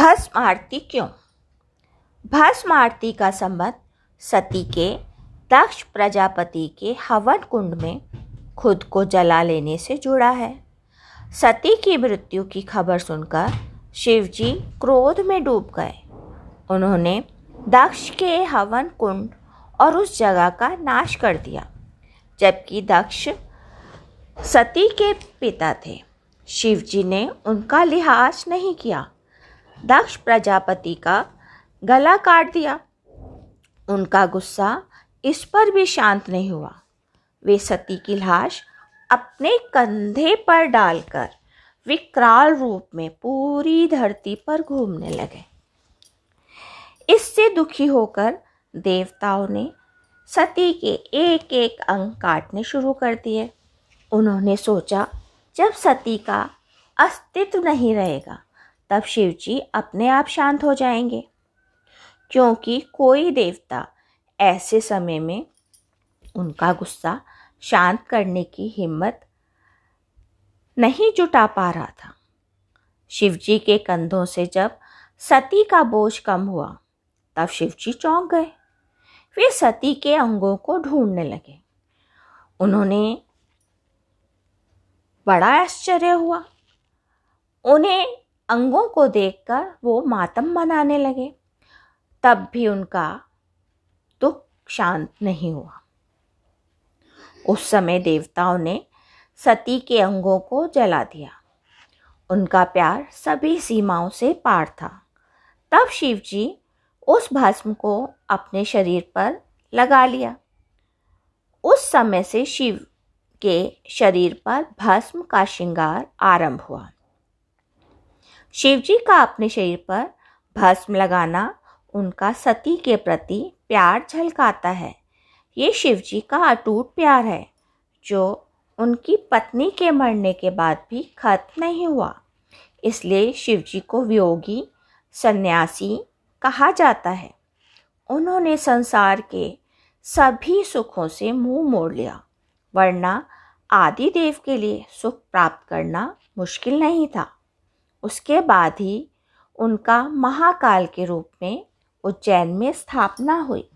भस्म आरती क्यों? भस्म आरती का संबंध सती के दक्ष प्रजापति के हवन कुंड में खुद को जला लेने से जुड़ा है। सती की मृत्यु की खबर सुनकर शिवजी क्रोध में डूब गए। उन्होंने दक्ष के हवन कुंड और उस जगह का नाश कर दिया, जबकि दक्ष सती के पिता थे। शिवजी ने उनका लिहाज नहीं किया। दक्ष प्रजापति का गला काट दिया। उनका गुस्सा इस पर भी शांत नहीं हुआ। वे सती की लाश अपने कंधे पर डालकर विकराल रूप में पूरी धरती पर घूमने लगे। इससे दुखी होकर देवताओं ने सती के एक एक अंग काटने शुरू कर दिए। उन्होंने सोचा, जब सती का अस्तित्व नहीं रहेगा तब शिव जी अपने आप शांत हो जाएँगे। क्योंकि कोई देवता ऐसे समय में उनका गुस्सा शांत करने की हिम्मत नहीं जुटा पा रहा था। शिवजी के कंधों से जब सती का बोझ कम हुआ, तब शिवजी चौंक गए। वे सती के अंगों को ढूँढने लगे। उन्होंने बड़ा आश्चर्य हुआ। उन्हें अंगों को देखकर वो मातम मनाने लगे। तब भी उनका दुख शांत नहीं हुआ। उस समय देवताओं ने सती के अंगों को जला दिया। उनका प्यार सभी सीमाओं से पार था। तब शिवजी उस भस्म को अपने शरीर पर लगा लिया। उस समय से शिव के शरीर पर भस्म का श्रृंगार आरंभ हुआ। शिवजी का अपने शरीर पर भस्म लगाना उनका सती के प्रति प्यार झलकाता है। ये शिवजी का अटूट प्यार है, जो उनकी पत्नी के मरने के बाद भी खत्म नहीं हुआ। इसलिए शिवजी को वियोगी, सन्यासी कहा जाता है। उन्होंने संसार के सभी सुखों से मुँह मोड़ लिया, वरना आदि देव के लिए सुख प्राप्त करना मुश्किल नहीं था। उसके बाद ही उनका महाकाल के रूप में उज्जैन में स्थापना हुई।